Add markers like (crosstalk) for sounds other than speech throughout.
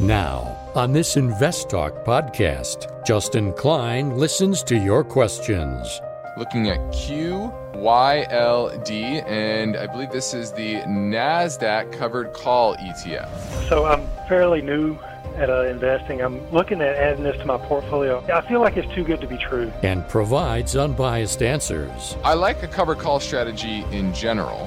Now, on this Invest Talk podcast, Justin Klein listens to your questions. Looking at QYLD, and I believe this is the NASDAQ covered call ETF. So I'm fairly new at uh, investing. I'm looking at adding this to my portfolio. I feel like it's too good to be true. And provides unbiased answers. I like a covered call strategy in general.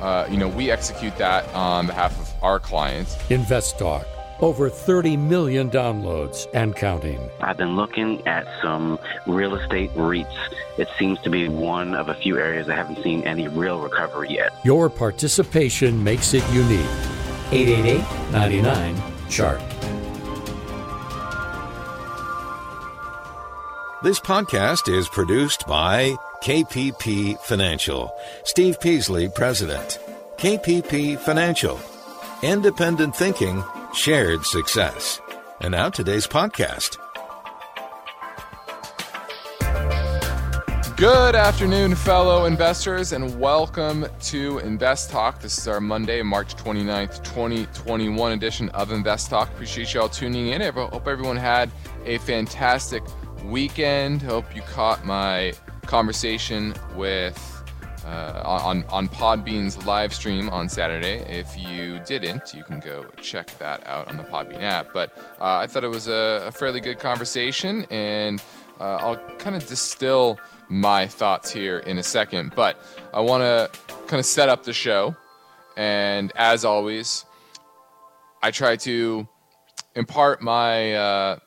Uh, you know, we execute that on behalf of our clients. Invest Talk. Over 30 million downloads and counting. I've been looking at some real estate REITs. It seems to be one of a few areas that haven't seen any real recovery yet. Your participation makes it unique. 888 99 Chart. This podcast is produced by KPP Financial. Steve Peasley, President. KPP Financial. Independent thinking, shared success. And now today's podcast. Good afternoon, fellow investors, and welcome to Invest Talk. This is our Monday, March 29th, 2021 edition of Invest Talk. Appreciate you all tuning in. I hope everyone had a fantastic weekend. Hope you caught my conversation with uh, on on Podbean's live stream on Saturday. If you didn't, you can go check that out on the Podbean app. But uh, I thought it was a, a fairly good conversation, and uh, I'll kind of distill my thoughts here in a second. But I want to kind of set up the show, and as always, I try to impart my uh,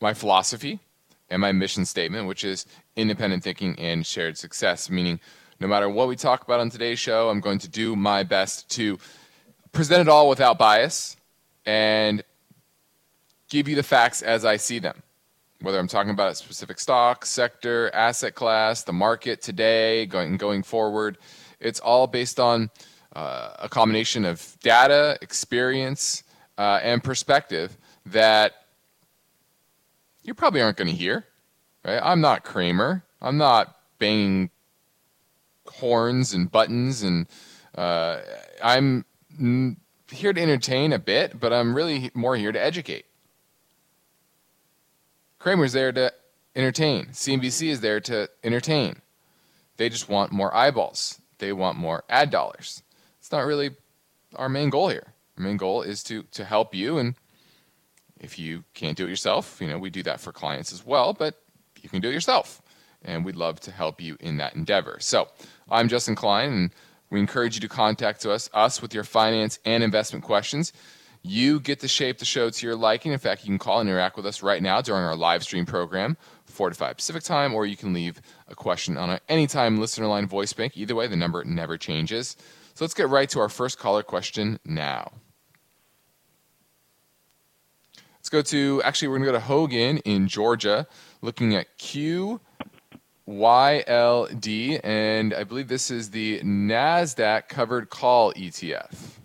my philosophy and my mission statement, which is independent thinking and shared success, meaning no matter what we talk about on today's show, I'm going to do my best to present it all without bias and give you the facts as I see them. Whether I'm talking about a specific stock, sector, asset class, the market today, going going forward, it's all based on uh, a combination of data, experience, uh, and perspective that you probably aren't going to hear. Right? I'm not Cramer. I'm not banging horns and buttons, and uh, I'm here to entertain a bit, but I'm really more here to educate. Cramer's there to entertain. CNBC is there to entertain. They just want more eyeballs. They want more ad dollars. It's not really our main goal here. Our main goal is to to help you and if you can't do it yourself, you know, we do that for clients as well, but you can do it yourself. And we'd love to help you in that endeavor. So I'm Justin Klein, and we encourage you to contact us, us with your finance and investment questions. You get to shape the show to your liking. In fact, you can call and interact with us right now during our live stream program, 4 to 5 Pacific time, or you can leave a question on our anytime listener line voice bank. Either way, the number never changes. So let's get right to our first caller question now. Let's go to, actually, we're going to go to Hogan in Georgia, looking at Q YLD, and I believe this is the NASDAQ covered call ETF.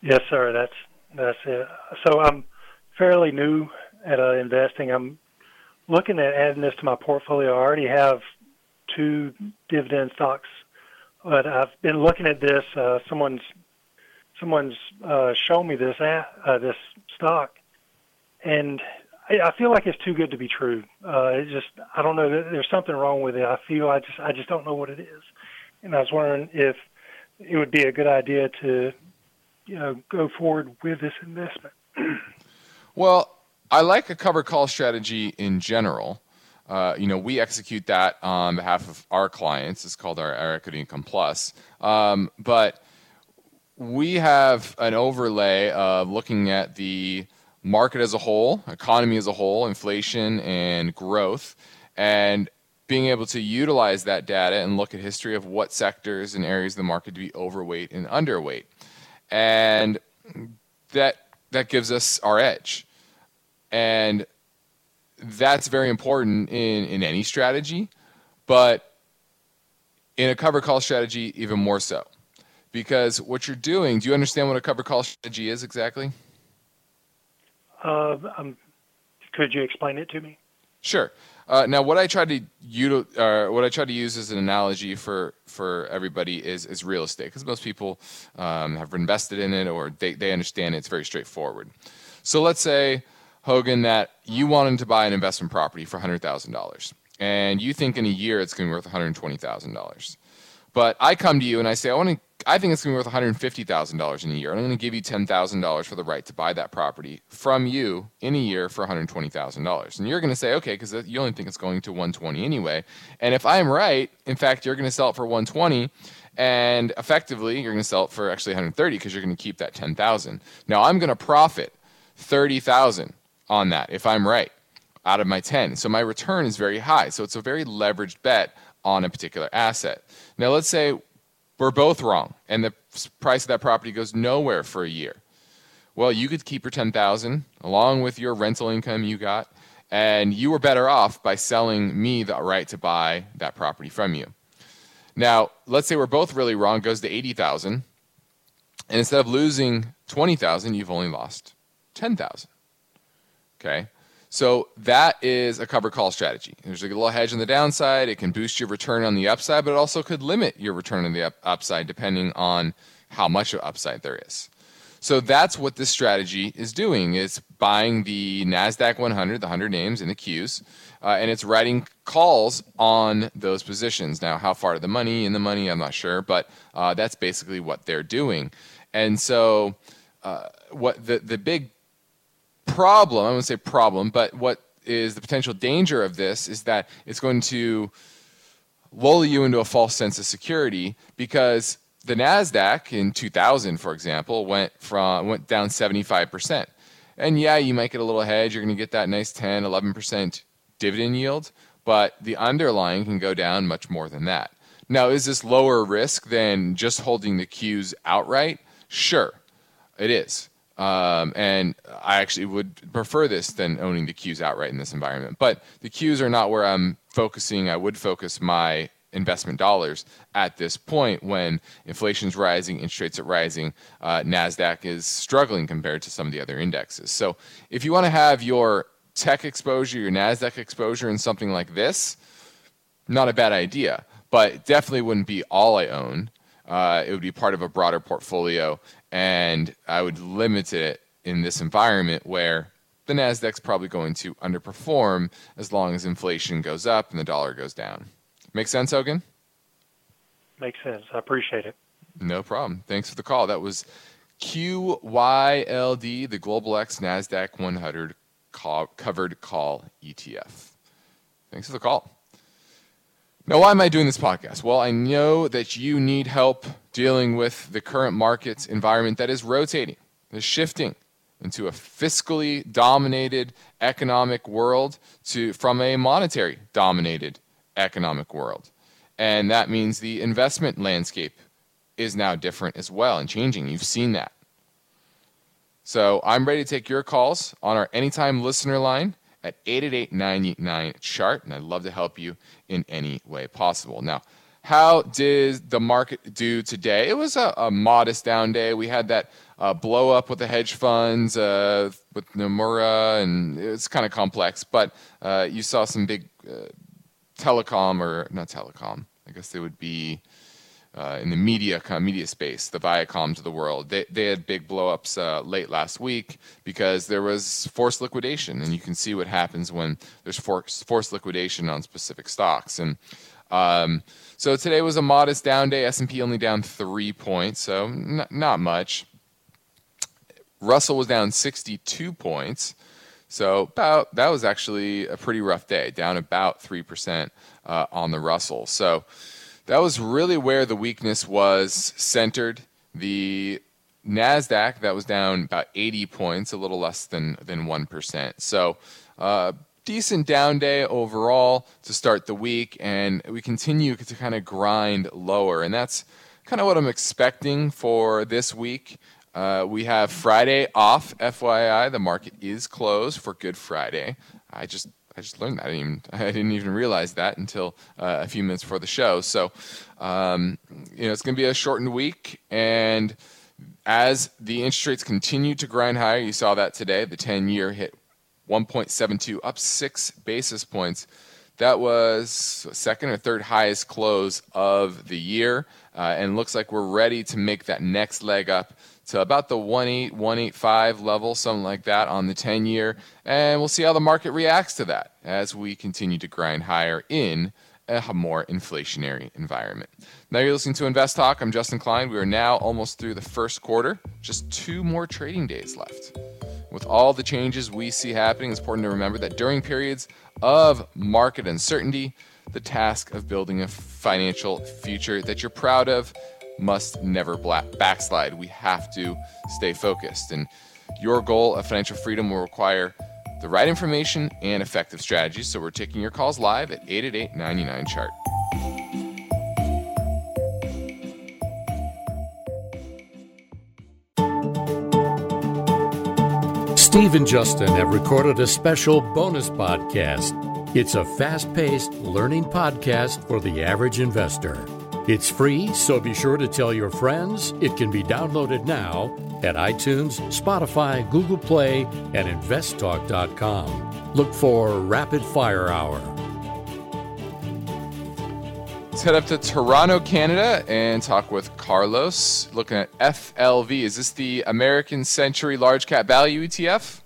Yes, sir. That's that's it. So I'm fairly new at uh, investing. I'm looking at adding this to my portfolio. I already have two dividend stocks, but I've been looking at this. Uh, someone's someone's uh, shown me this uh, this stock, and I feel like it's too good to be true. Uh, it just I don't know. There's something wrong with it. I feel I just I just don't know what it is, and I was wondering if it would be a good idea to you know go forward with this investment. (clears throat) well, I like a cover call strategy in general. Uh, you know, we execute that on behalf of our clients. It's called our, our Equity Income Plus. Um, but we have an overlay of looking at the market as a whole, economy as a whole, inflation and growth, and being able to utilize that data and look at history of what sectors and areas of the market to be overweight and underweight. And that that gives us our edge. And that's very important in, in any strategy, but in a cover call strategy, even more so. Because what you're doing, do you understand what a cover call strategy is exactly? Uh, um, could you explain it to me? Sure. Uh, now, what I try to util- uh, what I try to use as an analogy for for everybody is is real estate because most people um, have invested in it or they they understand it. it's very straightforward. So let's say Hogan that you wanted to buy an investment property for hundred thousand dollars, and you think in a year it's going to be worth one hundred twenty thousand dollars. But I come to you and I say, I want to. I think it's going to be worth one hundred fifty thousand dollars in a year. And I'm going to give you ten thousand dollars for the right to buy that property from you in a year for one hundred twenty thousand dollars. And you're going to say, okay, because you only think it's going to one twenty anyway. And if I'm right, in fact, you're going to sell it for one twenty and effectively you're going to sell it for actually 130 because you're going to keep that 10,000. Now I'm going to profit 30,000 on that if I'm right out of my 10. So my return is very high. So it's a very leveraged bet on a particular asset. Now, let's say we're both wrong and the price of that property goes nowhere for a year. Well, you could keep your 10,000 along with your rental income you got and you were better off by selling me the right to buy that property from you. Now, let's say we're both really wrong, goes to 80,000 and instead of losing 20,000, you've only lost 10,000. Okay? So that is a cover call strategy. There's a little hedge on the downside. It can boost your return on the upside, but it also could limit your return on the up- upside depending on how much of upside there is. So that's what this strategy is doing. It's buying the Nasdaq 100, the 100 names in the Qs, uh, and it's writing calls on those positions. Now, how far to the money in the money, I'm not sure, but uh, that's basically what they're doing. And so, uh, what the the big problem, I wouldn't say problem, but what is the potential danger of this is that it's going to lull you into a false sense of security because the Nasdaq in 2000, for example, went from went down 75%. And yeah, you might get a little hedge, you're going to get that nice 10, 11% dividend yield, but the underlying can go down much more than that. Now, is this lower risk than just holding the Qs outright? Sure, it is. Um, and I actually would prefer this than owning the Qs outright in this environment. But the Qs are not where I'm focusing. I would focus my investment dollars at this point when inflation's rising, interest rates are rising, uh, Nasdaq is struggling compared to some of the other indexes. So if you want to have your tech exposure, your Nasdaq exposure in something like this, not a bad idea, but definitely wouldn't be all I own. Uh, it would be part of a broader portfolio and I would limit it in this environment where the Nasdaq's probably going to underperform as long as inflation goes up and the dollar goes down. Make sense, Hogan? Makes sense. I appreciate it. No problem. Thanks for the call. That was QYLD, the Global X Nasdaq 100 call, covered call ETF. Thanks for the call. Now, why am I doing this podcast? Well, I know that you need help dealing with the current market environment that is rotating, is shifting into a fiscally dominated economic world to from a monetary dominated economic world. And that means the investment landscape is now different as well and changing. You've seen that. So I'm ready to take your calls on our anytime listener line at 888 chart and I'd love to help you in any way possible. Now, how did the market do today? It was a, a modest down day. We had that uh, blow up with the hedge funds, uh, with Nomura, and it's kind of complex. But uh, you saw some big uh, telecom, or not telecom, I guess they would be uh, in the media media space, the Viacoms of the world. They, they had big blowups uh, late last week because there was forced liquidation, and you can see what happens when there's forced, forced liquidation on specific stocks. And um, so today was a modest down day. S&P only down three points, so n- not much. Russell was down 62 points. So about that was actually a pretty rough day, down about three percent uh, on the Russell. So that was really where the weakness was centered. The Nasdaq that was down about 80 points, a little less than than one percent. So. Uh, decent down day overall to start the week, and we continue to kind of grind lower, and that's kind of what I'm expecting for this week. Uh, we have Friday off, FYI. The market is closed for Good Friday. I just I just learned that. I didn't even, (laughs) I didn't even realize that until uh, a few minutes before the show. So, um, you know, it's going to be a shortened week. And as the interest rates continue to grind higher, you saw that today. The 10 year hit 1.72, up six basis points. That was second or third highest close of the year, uh, and looks like we're ready to make that next leg up to about the 1.8, 185 level, something like that on the 10 year. And we'll see how the market reacts to that as we continue to grind higher in a more inflationary environment. Now you're listening to Invest Talk. I'm Justin Klein. We are now almost through the first quarter, just two more trading days left. With all the changes we see happening, it's important to remember that during periods of market uncertainty, the task of building a financial future that you're proud of must never backslide. We have to stay focused. And your goal of financial freedom will require the right information and effective strategies. So we're taking your calls live at 888 99 chart. Steve and Justin have recorded a special bonus podcast. It's a fast paced learning podcast for the average investor. It's free, so be sure to tell your friends. It can be downloaded now at iTunes, Spotify, Google Play, and investtalk.com. Look for Rapid Fire Hour. Let's head up to Toronto, Canada, and talk with Carlos. Looking at FLV. Is this the American Century Large Cap Value ETF?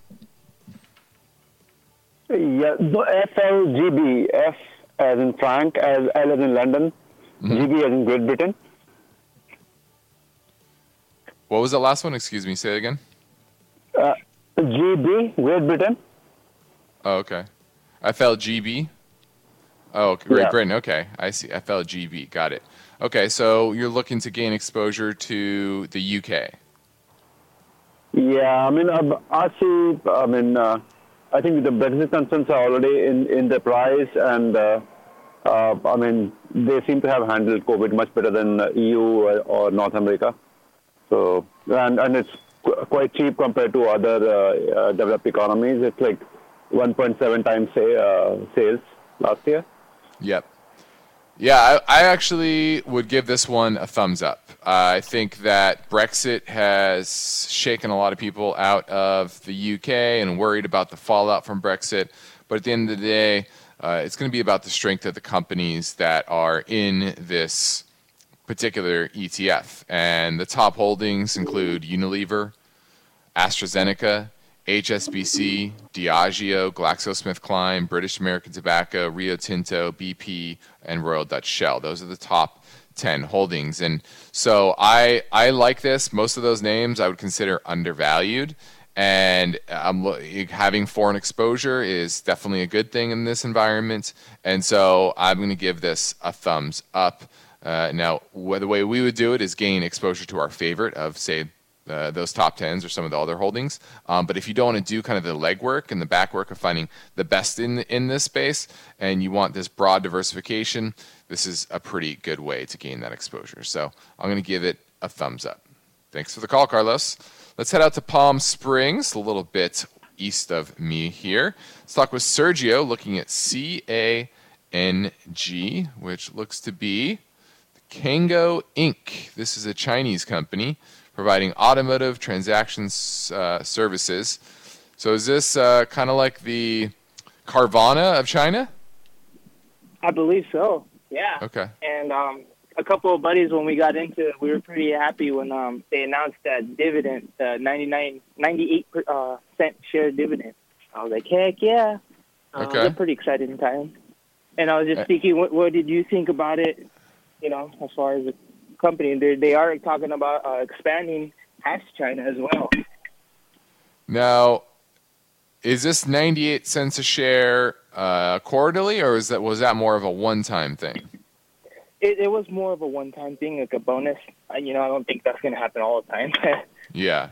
Yeah, the FLGB. F as in Frank, as L as in London. GB as in Great Britain. What was the last one? Excuse me. Say it again. Uh, GB, Great Britain. Oh, okay. FLGB. Oh, Great yeah. Britain. Okay, I see. FLGB. Got it. Okay, so you're looking to gain exposure to the UK. Yeah, I mean, I see. I mean, uh, I think the Brexit concerns are already in in the price, and uh, uh, I mean, they seem to have handled COVID much better than EU or North America. So, and, and it's qu- quite cheap compared to other uh, uh, developed economies. It's like 1.7 times say, uh, sales last year. Yep. Yeah, I, I, actually would give this one a thumbs up. Uh, I think that Brexit has shaken a lot of people out of the UK and worried about the fallout from Brexit. But at the end of the day, uh, it's going to be about the strength of the companies that are in this particular ETF. And the top holdings include Unilever, AstraZeneca, HSBC, Diageo, GlaxoSmithKline, British American Tobacco, Rio Tinto, BP, and Royal Dutch Shell. Those are the top 10 holdings. And so I, I like this. Most of those names I would consider undervalued and um, having foreign exposure is definitely a good thing in this environment. And so I'm going to give this a thumbs up. Uh, now, the way we would do it is gain exposure to our favorite of, say, uh, those top tens or some of the other holdings. Um, but if you don't want to do kind of the legwork and the backwork of finding the best in in this space, and you want this broad diversification, this is a pretty good way to gain that exposure. So I'm going to give it a thumbs up. Thanks for the call, Carlos. Let's head out to Palm Springs, a little bit east of me here. Let's talk with Sergio looking at CANG, which looks to be Cango Inc. This is a Chinese company providing automotive transactions uh, services. So is this uh, kind of like the Carvana of China? I believe so. Yeah. Okay. And um, a couple of buddies when we got into it, we were pretty happy when um, they announced that dividend, uh, 99, 98 uh, cent share dividend. I was like, heck yeah. Uh, okay. It pretty exciting time. And I was just uh, thinking, what, what did you think about it? You know, as far as the company, they they are talking about uh, expanding past China as well. Now, is this 98 cents a share uh, quarterly, or is that was that more of a one-time thing? It, it was more of a one time thing, like a bonus. You know, I don't think that's going to happen all the time. (laughs) yeah.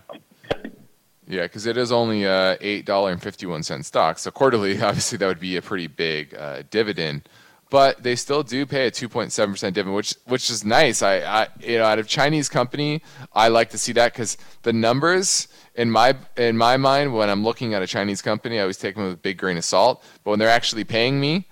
Yeah, because it is only uh, eight dollar and fifty one cent stock. So quarterly, (laughs) obviously, that would be a pretty big uh, dividend. But they still do pay a two point seven percent dividend, which which is nice. I, I you know, out of Chinese company, I like to see that because the numbers in my in my mind when I'm looking at a Chinese company, I always take them with a big grain of salt. But when they're actually paying me,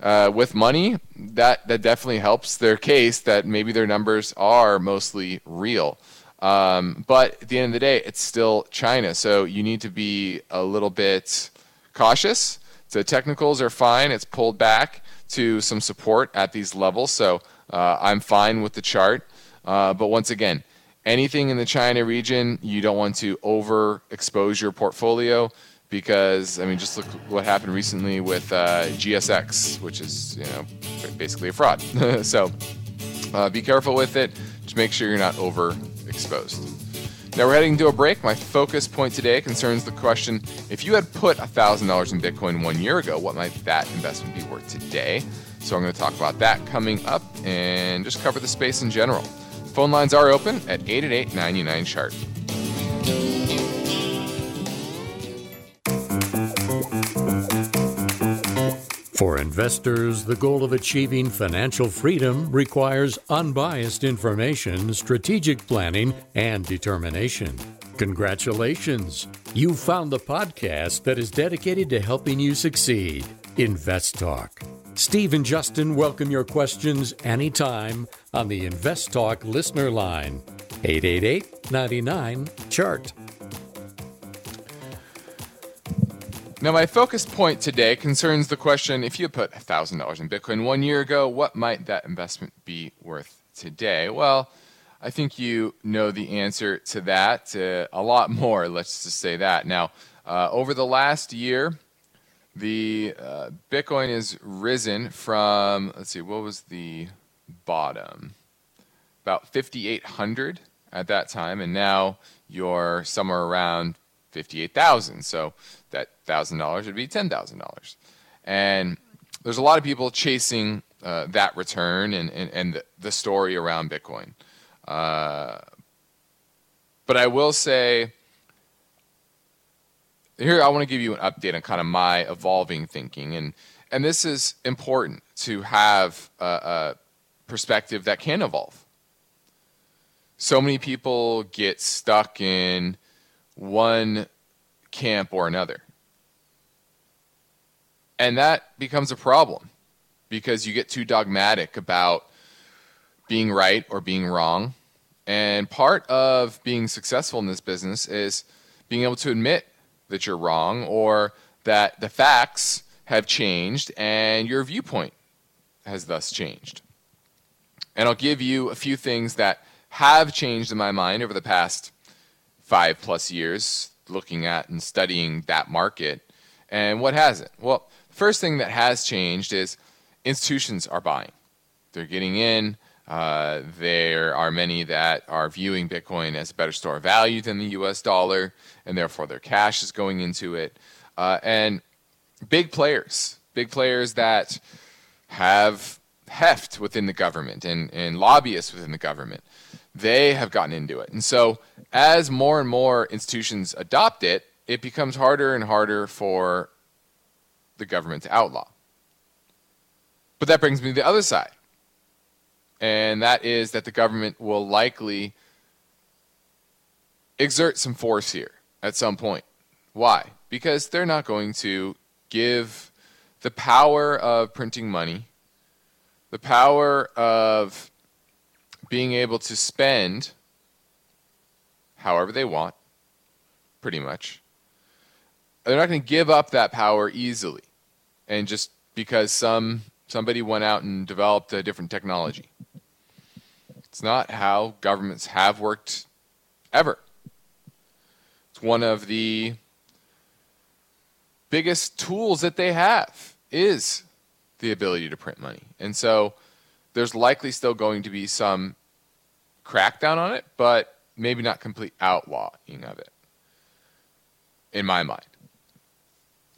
uh, with money, that that definitely helps their case that maybe their numbers are mostly real. Um, but at the end of the day, it's still China, so you need to be a little bit cautious. The technicals are fine. It's pulled back to some support at these levels. So uh, I'm fine with the chart. Uh, but once again, anything in the China region, you don't want to overexpose your portfolio because I mean, just look what happened recently with uh, GSX, which is you know basically a fraud. (laughs) so uh, be careful with it. Just make sure you're not overexposed. Now we're heading to a break. My focus point today concerns the question if you had put $1,000 in Bitcoin one year ago, what might that investment be worth today? So I'm going to talk about that coming up and just cover the space in general. Phone lines are open at 888 99 chart. For investors, the goal of achieving financial freedom requires unbiased information, strategic planning, and determination. Congratulations! You found the podcast that is dedicated to helping you succeed. Invest Talk. Steve and Justin welcome your questions anytime on the Invest Talk listener line 888 99 Chart. Now, my focus point today concerns the question if you put $1,000 in Bitcoin one year ago, what might that investment be worth today? Well, I think you know the answer to that. Uh, a lot more, let's just say that. Now, uh, over the last year, the uh, Bitcoin has risen from, let's see, what was the bottom? About 5,800 at that time, and now you're somewhere around 58,000. So that thousand dollars would be ten thousand dollars, and there's a lot of people chasing uh, that return and and, and the, the story around Bitcoin. Uh, but I will say here I want to give you an update on kind of my evolving thinking and and this is important to have a, a perspective that can evolve. So many people get stuck in one camp or another. And that becomes a problem because you get too dogmatic about being right or being wrong. And part of being successful in this business is being able to admit that you're wrong or that the facts have changed and your viewpoint has thus changed. And I'll give you a few things that have changed in my mind over the past five plus years looking at and studying that market. And what hasn't? Well, first thing that has changed is institutions are buying. They're getting in. Uh, there are many that are viewing Bitcoin as a better store of value than the US dollar, and therefore their cash is going into it. Uh, and big players, big players that have heft within the government and, and lobbyists within the government, they have gotten into it. And so as more and more institutions adopt it, it becomes harder and harder for the government to outlaw. But that brings me to the other side. And that is that the government will likely exert some force here at some point. Why? Because they're not going to give the power of printing money, the power of being able to spend however they want, pretty much. They're not going to give up that power easily, and just because some somebody went out and developed a different technology. It's not how governments have worked ever. It's one of the biggest tools that they have is the ability to print money. And so there's likely still going to be some crackdown on it, but maybe not complete outlawing of it, in my mind.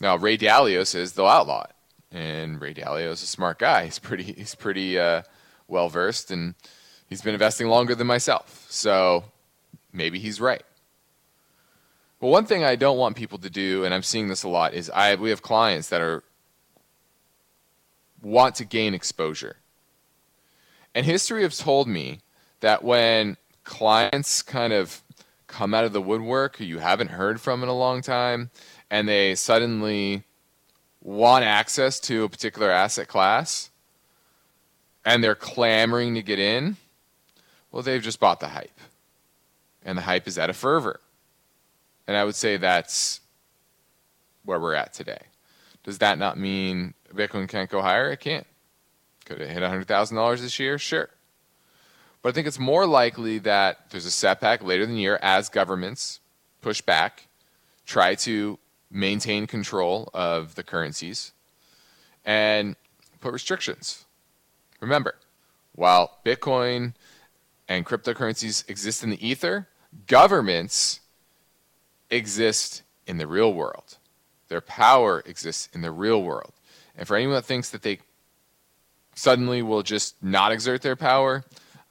Now, Ray Dalio says they'll outlaw it, and Ray Dalio is a smart guy. (laughs) He's pretty, he's pretty uh, well versed, and he's been investing longer than myself. So maybe he's right. Well, one thing I don't want people to do, and I'm seeing this a lot, is I we have clients that are want to gain exposure. And history has told me that when clients kind of come out of the woodwork who you haven't heard from in a long time and they suddenly want access to a particular asset class and they're clamoring to get in, well, they've just bought the hype. And the hype is at a fervor. And I would say that's where we're at today. Does that not mean Bitcoin can't go higher? It can't. Could it hit $100,000 this year? Sure. But I think it's more likely that there's a setback later in the year as governments push back, try to maintain control of the currencies, and put restrictions. Remember, while Bitcoin and cryptocurrencies exist in the ether, governments exist in the real world. Their power exists in the real world. And for anyone that thinks that they suddenly will just not exert their power,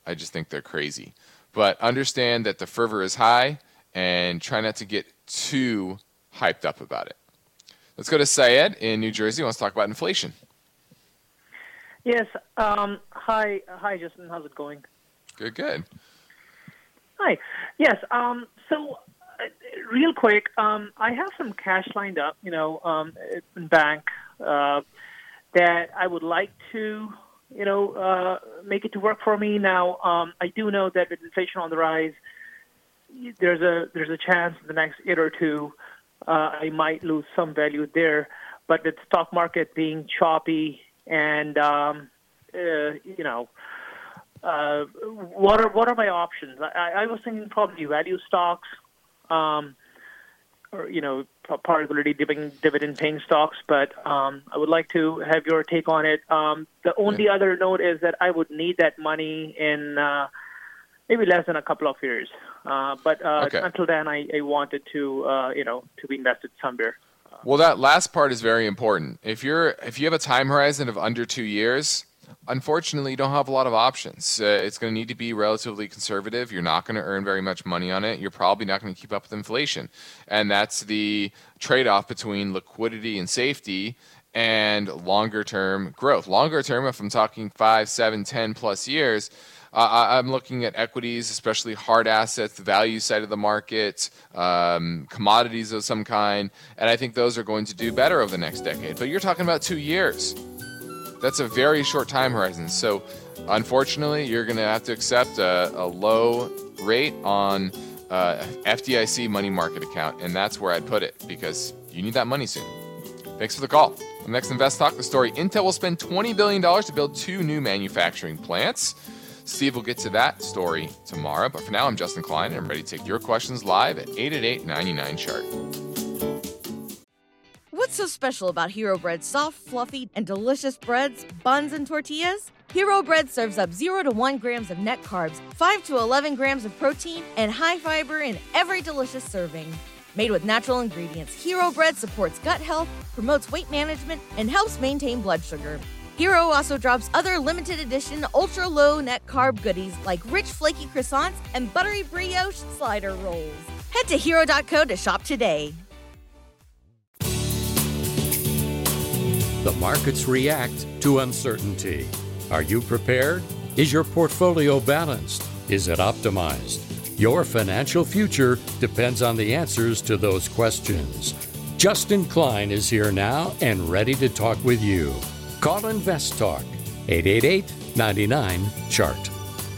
I just think they're crazy. But understand that the fervor is high and try not to get too hyped up about it. Let's go to Syed in New Jersey. Wants to talk about inflation. Yes. Um, hi, hi, Justin. How's it going? Good, good. Hi. Yes. Um, so, uh, real quick, um, I have some cash lined up, you know, um, in bank uh, that I would like to, you know, uh, make it to work for me. Now, um, I do know that with inflation on the rise, there's a there's a chance in the next year or two I might lose some value there. But with stock market being choppy and um, uh, you know uh, what are what are my options? I, I was thinking probably value stocks, um, or you know, particularly dividend dividend paying stocks. But um, I would like to have your take on it. Um, the only yeah. other note is that I would need that money in uh, maybe less than a couple of years. Uh, but uh, okay. until then, I, I wanted to uh, you know to be invested somewhere. Well, that last part is very important. If you're if you have a time horizon of under two years unfortunately, you don't have a lot of options. Uh, it's going to need to be relatively conservative. You're not going to earn very much money on it. You're probably not going to keep up with inflation. And that's the trade off between liquidity and safety and longer term growth. Longer term, if I'm talking five, seven, ten plus years, uh, I'm looking at equities, especially hard assets, the value side of the market, um, commodities of some kind, and I think those are going to do better over the next decade. But you're talking about two years. That's a very short time horizon. So, unfortunately, you're going to have to accept a, a low rate on uh, FDIC money market account, and that's where I'd put it because you need that money soon. Thanks for the call. next Invest Talk, the story Intel will spend $20 billion to build two new manufacturing plants. Steve will get to that story tomorrow, but for now, I'm Justin Klein, and I'm ready to take your questions live at 888 99 Chart. What's so special about Hero Bread's soft, fluffy, and delicious breads, buns, and tortillas? Hero Bread serves up 0 to 1 grams of net carbs, 5 to 11 grams of protein, and high fiber in every delicious serving. Made with natural ingredients, Hero Bread supports gut health, promotes weight management, and helps maintain blood sugar. Hero also drops other limited edition ultra low net carb goodies like rich flaky croissants and buttery brioche slider rolls. Head to hero.co to shop today. The markets react to uncertainty. Are you prepared? Is your portfolio balanced? Is it optimized? Your financial future depends on the answers to those questions. Justin Klein is here now and ready to talk with you. Call Invest Talk 888 99 Chart.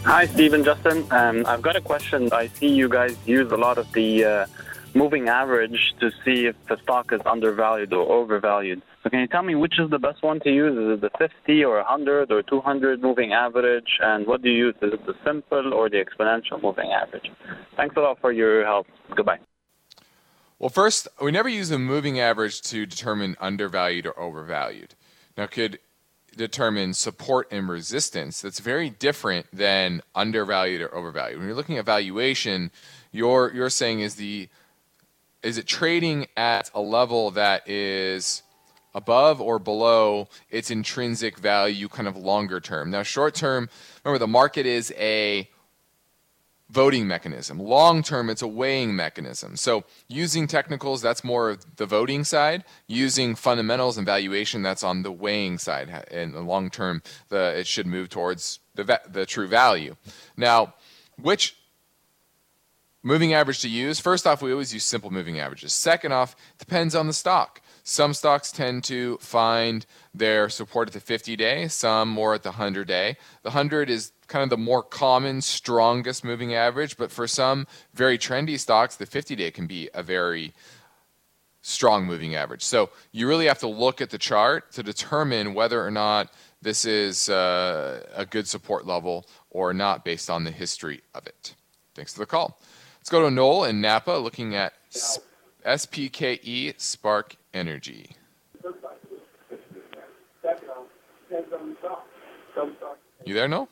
Hi, Stephen Justin. Um, I've got a question. I see you guys use a lot of the uh, moving average to see if the stock is undervalued or overvalued. So can you tell me which is the best one to use? Is it the 50 or 100 or 200 moving average? And what do you use? Is it the simple or the exponential moving average? Thanks a lot for your help. Goodbye. Well, first, we never use a moving average to determine undervalued or overvalued. Now, could determine support and resistance. That's very different than undervalued or overvalued. When you're looking at valuation, you're you're saying is the is it trading at a level that is above or below its intrinsic value kind of longer term. Now, short term, remember the market is a voting mechanism. Long term, it's a weighing mechanism. So, using technicals, that's more of the voting side. Using fundamentals and valuation, that's on the weighing side. In the long term, the, it should move towards the, the true value. Now, which moving average to use? First off, we always use simple moving averages. Second off, depends on the stock. Some stocks tend to find their support at the 50 day, some more at the 100 day. The 100 is kind of the more common, strongest moving average, but for some very trendy stocks, the 50 day can be a very strong moving average. So you really have to look at the chart to determine whether or not this is uh, a good support level or not based on the history of it. Thanks for the call. Let's go to Noel in Napa looking at SPKE Spark Energy. You there, Noel?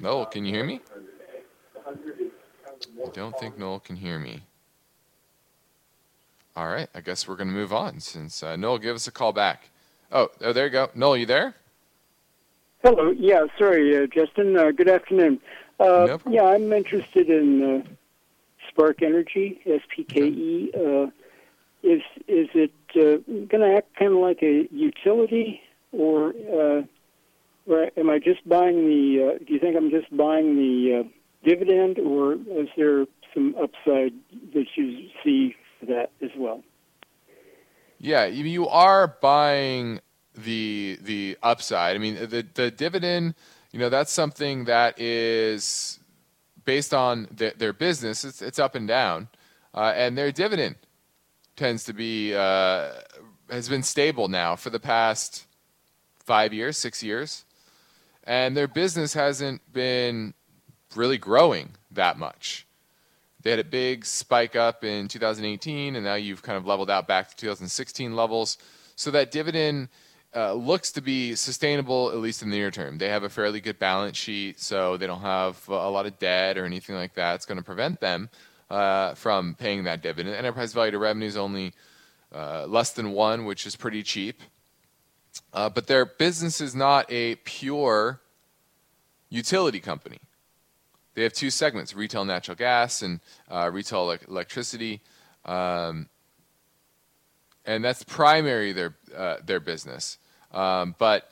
Noel, can you hear me? I don't think Noel can hear me. All right, I guess we're going to move on since uh, Noel, give us a call back. Oh, oh, there you go. Noel, you there? Hello. Yeah, sorry, uh, Justin. Uh, good afternoon. Uh, no yeah, I'm interested in uh, Spark Energy, SPKE. Uh, is is it uh, going to act kind of like a utility, or, or am I just buying the? do you think I'm just buying the dividend, or is there some upside that you see for that as well? Yeah, you are buying the the upside. I mean, the the dividend, you know, that's something that is based on the, their business. It's it's up and down, uh, and their dividend tends to be uh, has been stable now for the past five years, six years, and their business hasn't been really growing that much. They had a big spike up in 2018, and now you've kind of leveled out back to 2016 levels. So that dividend uh, looks to be sustainable, at least in the near term. They have a fairly good balance sheet, so they don't have a lot of debt or anything like that. It's going to prevent them uh, from paying that dividend. Enterprise value to revenue is only uh, less than one, which is pretty cheap. Uh, but their business is not a pure utility company. They have two segments: retail natural gas and uh, retail electricity, um, and that's primary their uh, their business. Um, but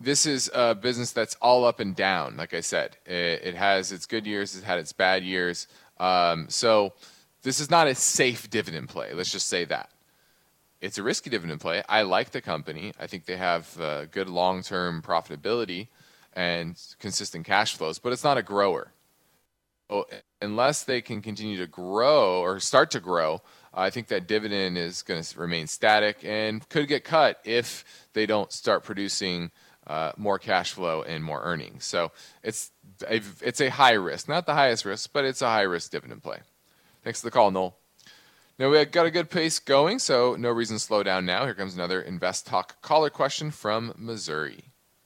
this is a business that's all up and down. Like I said, it, it has its good years, it's had its bad years. Um, so this is not a safe dividend play. Let's just say that. It's a risky dividend play. I like the company. I think they have uh, good long term profitability and consistent cash flows, but it's not a grower. So unless they can continue to grow or start to grow, I think that dividend is going to remain static and could get cut if they don't start producing uh, more cash flow and more earnings. So it's a, it's a high risk, not the highest risk, but it's a high risk dividend play. Thanks for the call, Noel. Now we have got a good pace going, so no reason to slow down now. Here comes another Invest Talk caller question from Missouri.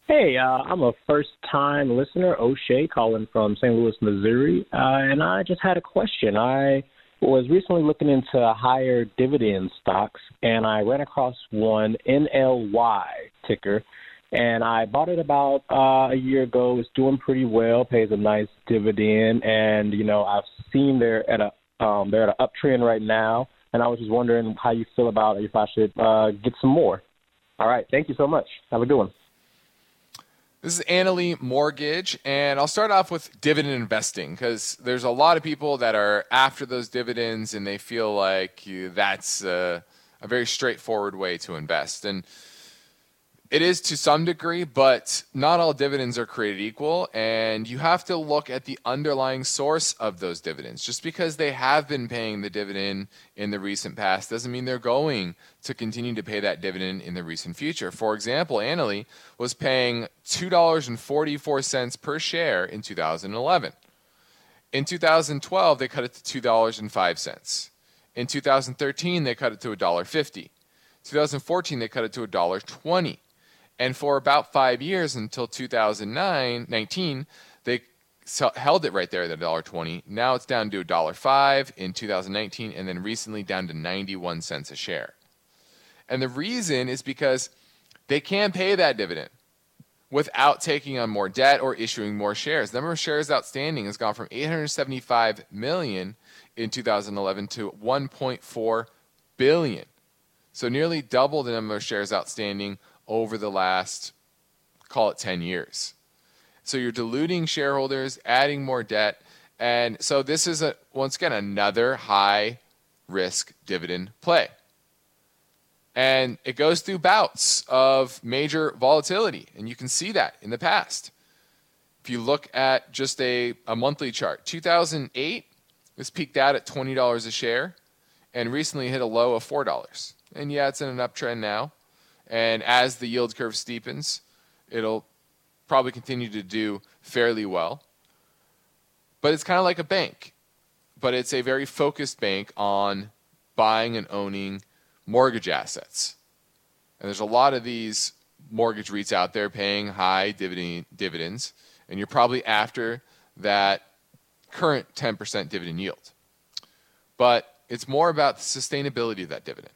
Hey, uh, I'm a first time listener, O'Shea, calling from St. Louis, Missouri. Uh, and I just had a question. I was recently looking into higher dividend stocks, and I ran across one NLY ticker. And I bought it about uh, a year ago. It's doing pretty well, pays a nice dividend, and you know I've seen they're at a um, they're at an uptrend right now. And I was just wondering how you feel about if I should uh, get some more. All right, thank you so much. Have a good one. This is Annaly Mortgage, and I'll start off with dividend investing because there's a lot of people that are after those dividends and they feel like you, that's a, a very straightforward way to invest. And it is to some degree, but not all dividends are created equal. And you have to look at the underlying source of those dividends. Just because they have been paying the dividend in the recent past doesn't mean they're going to continue to pay that dividend in the recent future. For example, Annaly was paying $2.44 per share in 2011. In 2012, they cut it to $2.05. In 2013, they cut it to $1.50. 2014, they cut it to $1.20. And for about five years until 2009, 19, they held it right there at $1.20. Now it's down to $1.05 in 2019, and then recently down to 91 cents a share. And the reason is because they can pay that dividend without taking on more debt or issuing more shares. The number of shares outstanding has gone from 875 million in 2011 to 1.4 billion. So nearly double the number of shares outstanding over the last, call it 10 years. So you're diluting shareholders, adding more debt. And so this is a once again another high risk dividend play. And it goes through bouts of major volatility. And you can see that in the past. If you look at just a, a monthly chart, 2008, this peaked out at $20 a share. and recently hit a low of $4. And yeah, it's in an uptrend now. And as the yield curve steepens, it'll probably continue to do fairly well. But it's kind of like a bank, but it's a very focused bank on buying and owning mortgage assets. And there's a lot of these mortgage REITs out there paying high dividend, dividends, and you're probably after that current 10% dividend yield. But it's more about the sustainability of that dividend.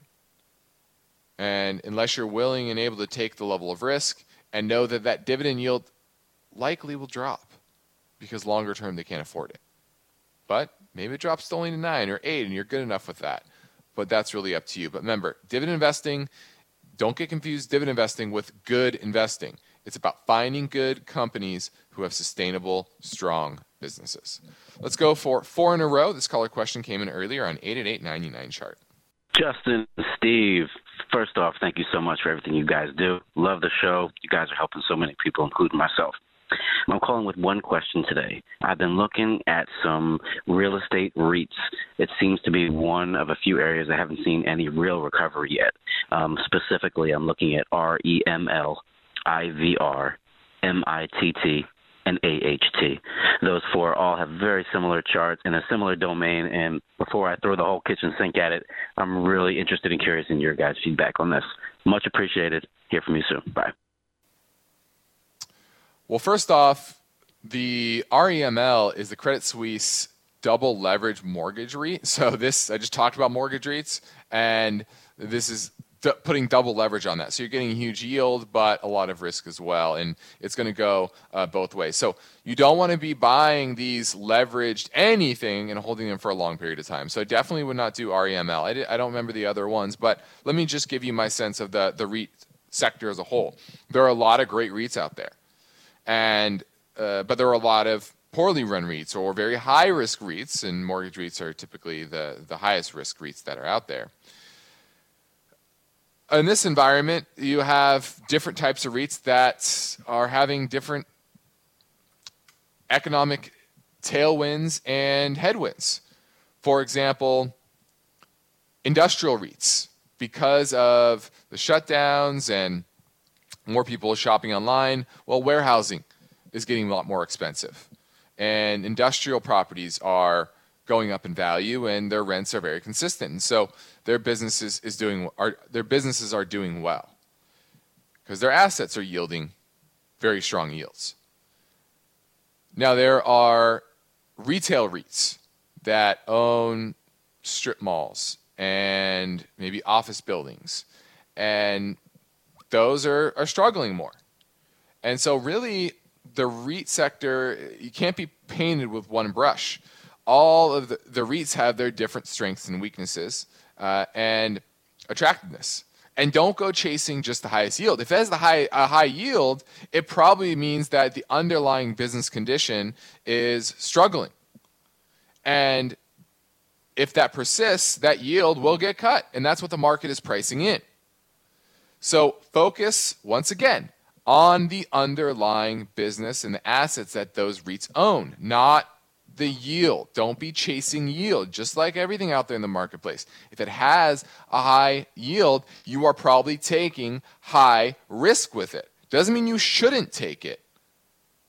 And unless you're willing and able to take the level of risk and know that that dividend yield likely will drop because longer term they can't afford it. But maybe it drops to only to nine or eight and you're good enough with that. But that's really up to you. But remember, dividend investing, don't get confused dividend investing with good investing. It's about finding good companies who have sustainable, strong businesses. Let's go for four in a row. This caller question came in earlier on 888 chart. Justin, Steve, first off, thank you so much for everything you guys do. Love the show. You guys are helping so many people, including myself. I'm calling with one question today. I've been looking at some real estate REITs. It seems to be one of a few areas I haven't seen any real recovery yet. Um, specifically, I'm looking at REML, IVR, MITT, and AHT. Those four all have very similar charts in a similar domain. And before I throw the whole kitchen sink at it, I'm really interested and curious in your guys' feedback on this. Much appreciated. Hear from you soon. Bye. Well, first off, the REML is the Credit Suisse double leverage mortgage REIT. So this I just talked about mortgage REITs, and this is d- putting double leverage on that. So you're getting huge yield, but a lot of risk as well, and it's going to go uh, both ways. So you don't want to be buying these leveraged anything and holding them for a long period of time. So I definitely would not do REML. I, did, I don't remember the other ones, but let me just give you my sense of the the REIT sector as a whole. There are a lot of great REITs out there, and uh, but there are a lot of poorly run REITs or very high risk REITs, and mortgage REITs are typically the, the highest risk REITs that are out there in this environment, you have different types of REITs that are having different economic tailwinds and headwinds. For example, industrial REITs, because of the shutdowns and more people shopping online, well, warehousing is getting a lot more expensive. And industrial properties are going up in value and their rents are very consistent. And so their businesses is doing are their businesses are doing well because their assets are yielding very strong yields. Now there are retail REITs that own strip malls and maybe office buildings and those are, are struggling more. And so really the REIT sector you can't be painted with one brush all of the, the REITs have their different strengths and weaknesses uh, and attractiveness. And don't go chasing just the highest yield. If it has the high a high yield, it probably means that the underlying business condition is struggling. And if that persists, that yield will get cut, and that's what the market is pricing in. So focus once again on the underlying business and the assets that those REITs own, not the yield. Don't be chasing yield, just like everything out there in the marketplace. If it has a high yield, you are probably taking high risk with it. Doesn't mean you shouldn't take it.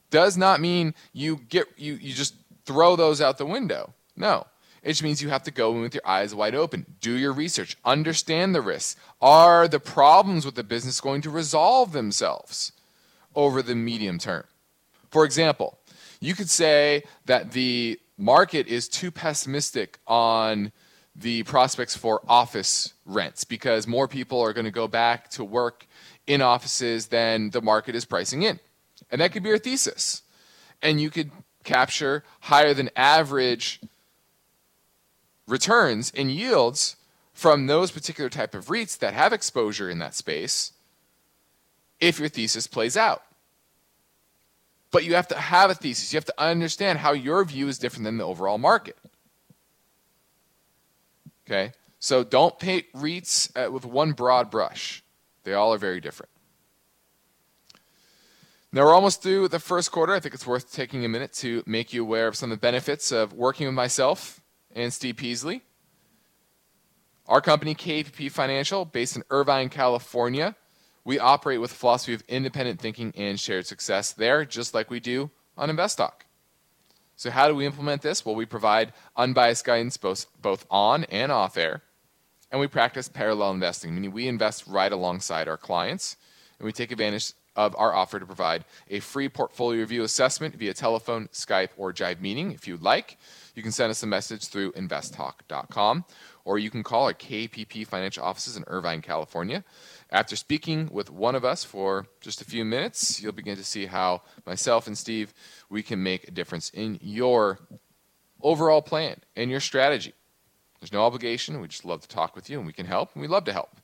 Does not mean you get you you just throw those out the window. No. It just means you have to go in with your eyes wide open. Do your research. Understand the risks. Are the problems with the business going to resolve themselves over the medium term? For example, you could say that the market is too pessimistic on the prospects for office rents because more people are going to go back to work in offices than the market is pricing in. And that could be your thesis. And you could capture higher than average returns and yields from those particular type of REITs that have exposure in that space if your thesis plays out. But you have to have a thesis. You have to understand how your view is different than the overall market. Okay? So don't paint REITs uh, with one broad brush. They all are very different. Now we're almost through the first quarter. I think it's worth taking a minute to make you aware of some of the benefits of working with myself and Steve Peasley. Our company, KPP Financial, based in Irvine, California, we operate with a philosophy of independent thinking and shared success there, just like we do on InvestTalk. So, how do we implement this? Well, we provide unbiased guidance both, both on and off air, and we practice parallel investing, meaning we invest right alongside our clients, and we take advantage of our offer to provide a free portfolio review assessment via telephone, Skype, or Jive meeting if you'd like. You can send us a message through investtalk.com or you can call our KPP financial offices in Irvine, California. After speaking with one of us for just a few minutes, you'll begin to see how myself and Steve we can make a difference in your overall plan and your strategy. There's no obligation. We just love to talk with you and we can help and we love to help.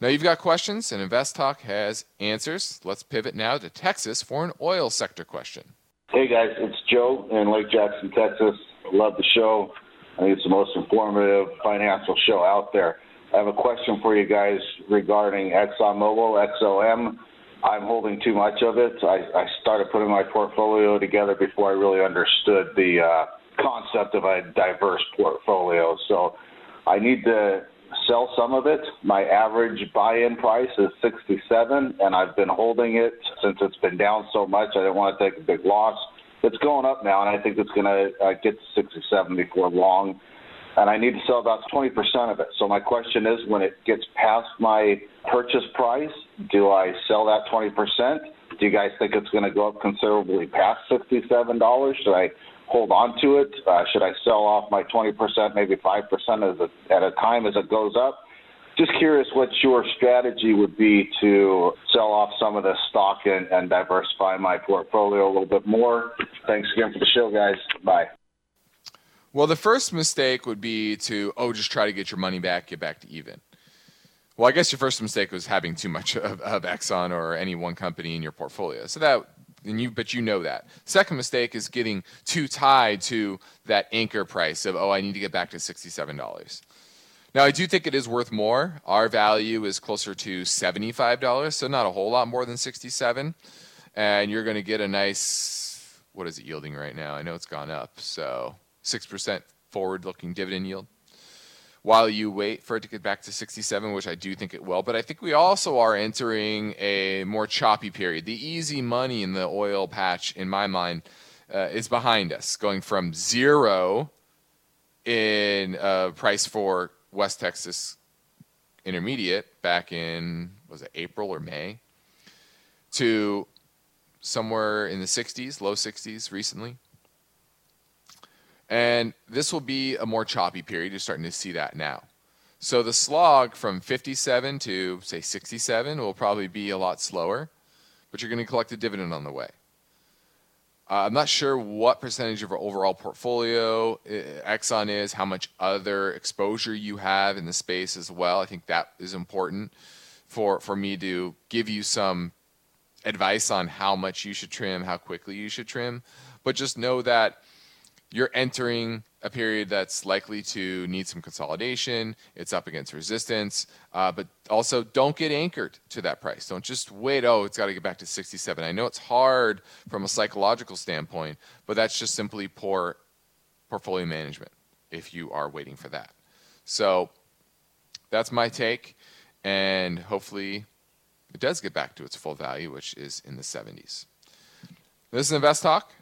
Now you've got questions and Invest Talk has answers. Let's pivot now to Texas for an oil sector question. Hey guys, it's Joe in Lake Jackson, Texas. Love the show. I think it's the most informative financial show out there. I have a question for you guys regarding ExxonMobil, XOM. I'm holding too much of it. I, I started putting my portfolio together before I really understood the uh, concept of a diverse portfolio. So I need to sell some of it. My average buy-in price is 67, and I've been holding it since it's been down so much. I didn't want to take a big loss it's going up now, and I think it's going to uh, get to 67 before long. And I need to sell about 20% of it. So my question is, when it gets past my purchase price, do I sell that 20%? Do you guys think it's going to go up considerably past $67? Should I hold on to it? Uh, should I sell off my 20%, maybe 5% as a, at a time as it goes up? Just curious what your strategy would be to sell off some of the stock and, and diversify my portfolio a little bit more. Thanks again for the show, guys. Bye. Well, the first mistake would be to, oh, just try to get your money back, get back to even. Well, I guess your first mistake was having too much (laughs) of, of Exxon or any one company in your portfolio. So that, and you, but you know that. Second mistake is getting too tied to that anchor price of, oh, I need to get back to $67. Now, I do think it is worth more. Our value is closer to $75, so not a whole lot more than 67 And you're going to get a nice, what is it yielding right now? I know it's gone up, so 6% forward looking dividend yield. While you wait for it to get back to 67, which I do think it will, but I think we also are entering a more choppy period. The easy money in the oil patch, in my mind, uh, is behind us, going from zero in uh, price for West Texas Intermediate back in was it April or May to somewhere in the 60s, low 60s recently. And this will be a more choppy period. You're starting to see that now. So the slog from 57 to say 67 will probably be a lot slower, but you're going to collect a dividend on the way. Uh, I'm not sure what percentage of our overall portfolio uh, Exxon is, how much other exposure you have in the space as well. I think that is important for, for me to give you some advice on how much you should trim, how quickly you should trim. But just know that you're entering a period that's likely to need some consolidation. It's up against resistance, uh, but also don't get anchored to that price. Don't just wait. Oh, it's got to get back to 67. I know it's hard from a psychological standpoint, but that's just simply poor portfolio management if you are waiting for that. So that's my take, and hopefully it does get back to its full value, which is in the 70s. This is Invest Talk.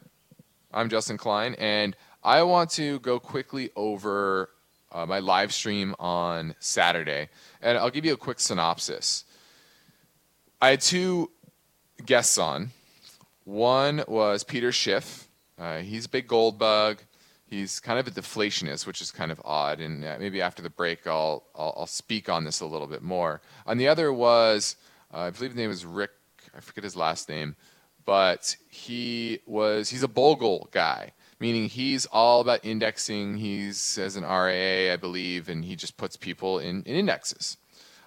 I'm Justin Klein, and I want to go quickly over uh, my live stream on Saturday, and I'll give you a quick synopsis. I had two guests on. One was Peter Schiff. Uh, he's a big gold bug. He's kind of a deflationist, which is kind of odd. And uh, maybe after the break, I'll, I'll, I'll speak on this a little bit more. And the other was, uh, I believe the name was Rick. I forget his last name but he was he's a Bogle guy, meaning he's all about indexing. He's as an RIA, I believe, and he just puts people in, in indexes.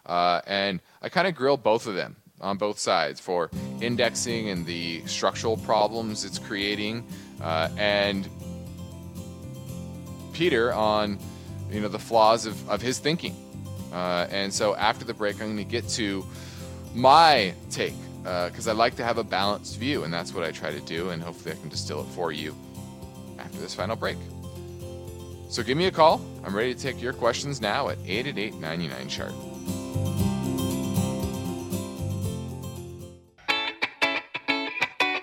Uh, and I kind of grill both of them on both sides for indexing and the structural problems it's creating, uh, and Peter on you know the flaws of, of his thinking. Uh, and so after the break, I'm going to get to my take because uh, I like to have a balanced view, and that's what I try to do, and hopefully I can distill it for you after this final break. So give me a call. I'm ready to take your questions now at 888 99 chart.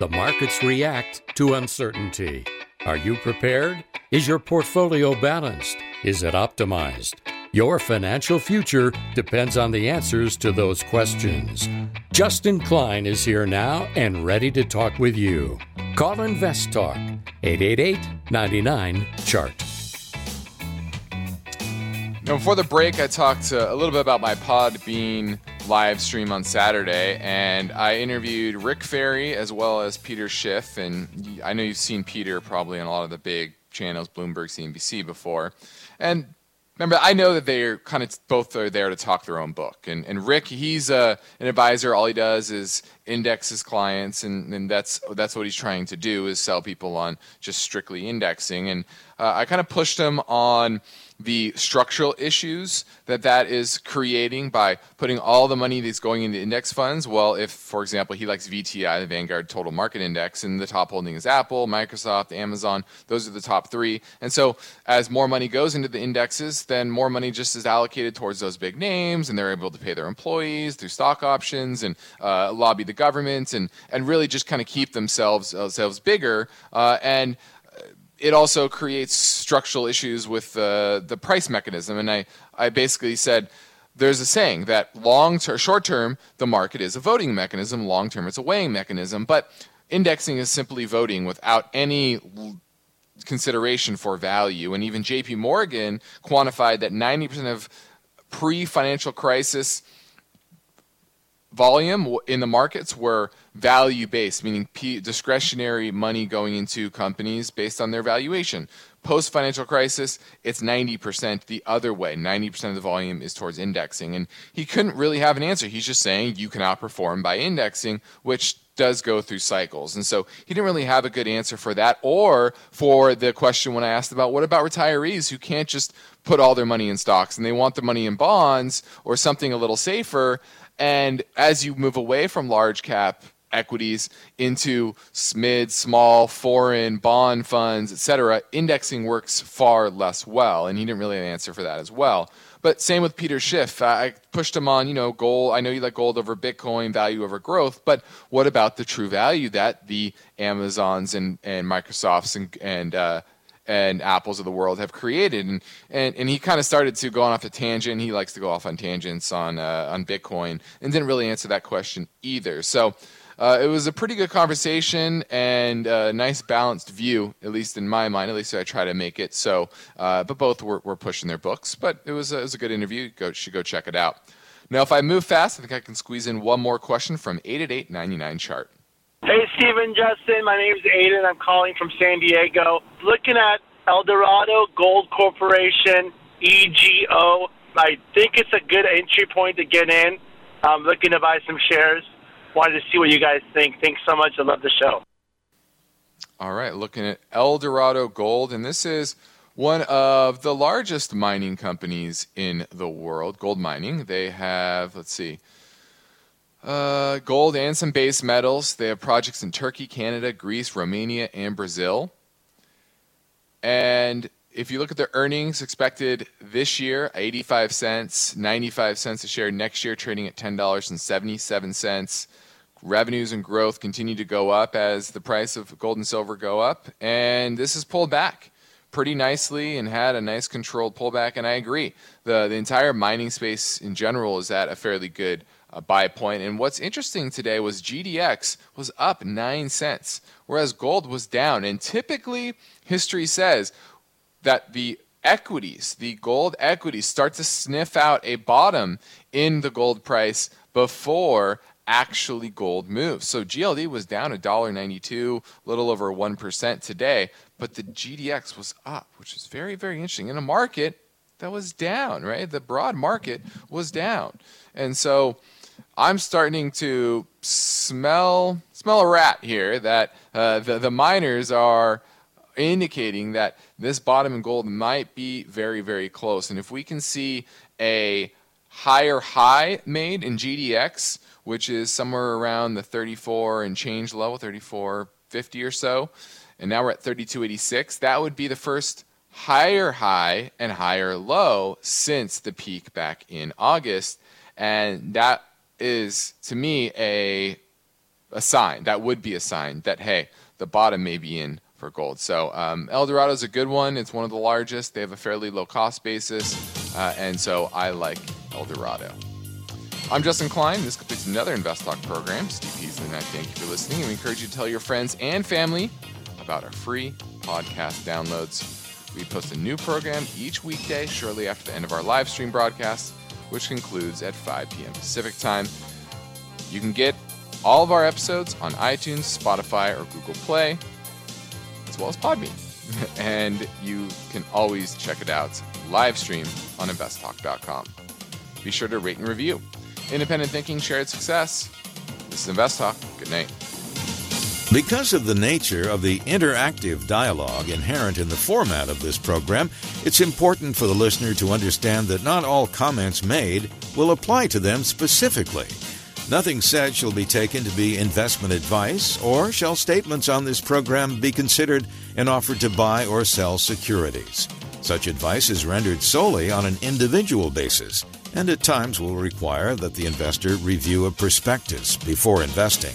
The markets react to uncertainty. Are you prepared? Is your portfolio balanced? Is it optimized? Your financial future depends on the answers to those questions. Justin Klein is here now and ready to talk with you. Call Invest Talk 888 99 Chart. Now, before the break, I talked uh, a little bit about my Podbean live stream on Saturday, and I interviewed Rick Ferri as well as Peter Schiff. And I know you've seen Peter probably on a lot of the big channels, Bloomberg, CNBC before. And remember, I know that they're kind of both are there to talk their own book. And and Rick, he's a, uh, an advisor. All he does is index his clients, and, and that's that's what he's trying to do is sell people on just strictly indexing. And uh, I kind of pushed him on the structural issues that that is creating by putting all the money that's going into index funds. Well, if, for example, he likes VTI, the Vanguard Total Market Index, and the top holding is Apple, Microsoft, Amazon, those are the top three. And so as more money goes into the indexes, then more money just is allocated towards those big names, and they're able to pay their employees through stock options and uh, lobby the government and, and really just kind of keep themselves, themselves bigger. Uh, and it also creates structural issues with uh, the price mechanism. And I, I basically said there's a saying that long term, short term, the market is a voting mechanism, long term, it's a weighing mechanism. But indexing is simply voting without any consideration for value. And even JP Morgan quantified that 90% of pre financial crisis volume in the markets were value based, meaning P- discretionary money going into companies based on their valuation. Post financial crisis, it's 90% the other way. 90% of the volume is towards indexing. And he couldn't really have an answer. He's just saying you can outperform by indexing, which does go through cycles. And so he didn't really have a good answer for that or for the question when I asked about what about retirees who can't just put all their money in stocks and they want their money in bonds or something a little safer. And as you move away from large cap equities into mid, small, foreign bond funds, etc., indexing works far less well. And he didn't really answer for that as well. But same with Peter Schiff. I pushed him on, you know, gold. I know you like gold over Bitcoin, value over growth, but what about the true value that the Amazons and, and Microsofts and, and uh, and apples of the world have created. And and, and he kind of started to go on off a tangent. He likes to go off on tangents on uh, on Bitcoin and didn't really answer that question either. So. Uh, it was a pretty good conversation and a nice balanced view, at least in my mind. At least I try to make it. So, uh, but both were, were pushing their books. But it was a, it was a good interview. Go should go check it out. Now, if I move fast, I think I can squeeze in one more question from 888 chart. Hey, Stephen, Justin. My name's Aiden. I'm calling from San Diego. Looking at Eldorado Gold Corporation, EGO. I think it's a good entry point to get in. I'm looking to buy some shares. Wanted to see what you guys think. Thanks so much. I love the show. All right, looking at Eldorado Gold, and this is one of the largest mining companies in the world, gold mining. They have, let's see, uh, gold and some base metals. They have projects in Turkey, Canada, Greece, Romania, and Brazil. And if you look at the earnings expected this year, 85 cents, 95 cents a share. Next year, trading at $10.77. Revenues and growth continue to go up as the price of gold and silver go up. And this is pulled back pretty nicely and had a nice controlled pullback. And I agree. The, the entire mining space in general is at a fairly good uh, buy point. And what's interesting today was GDX was up 9 cents, whereas gold was down. And typically, history says that the equities, the gold equities, start to sniff out a bottom in the gold price before actually gold moves. So GLD was down $1.92, a little over 1% today, but the GDX was up, which is very, very interesting in a market that was down, right? The broad market was down. And so I'm starting to smell smell a rat here. That uh, the the miners are indicating that this bottom in gold might be very very close. And if we can see a higher high made in GDX, which is somewhere around the 34 and change level, 34.50 or so, and now we're at 32.86. That would be the first higher high and higher low since the peak back in August. And that is, to me, a, a sign. That would be a sign that, hey, the bottom may be in for gold. So um, Eldorado is a good one. It's one of the largest. They have a fairly low cost basis. Uh, and so I like Eldorado. I'm Justin Klein. This completes another Invest Talk program. Steve Peasley and I thank you for listening, and we encourage you to tell your friends and family about our free podcast downloads. We post a new program each weekday shortly after the end of our live stream broadcast, which concludes at 5 p.m. Pacific time. You can get all of our episodes on iTunes, Spotify, or Google Play, as well as Podbean. (laughs) and you can always check it out live stream on investtalk.com. Be sure to rate and review. Independent thinking, shared success. This is Invest Talk. Good night. Because of the nature of the interactive dialogue inherent in the format of this program, it's important for the listener to understand that not all comments made will apply to them specifically. Nothing said shall be taken to be investment advice, or shall statements on this program be considered an offer to buy or sell securities. Such advice is rendered solely on an individual basis and at times will require that the investor review a prospectus before investing.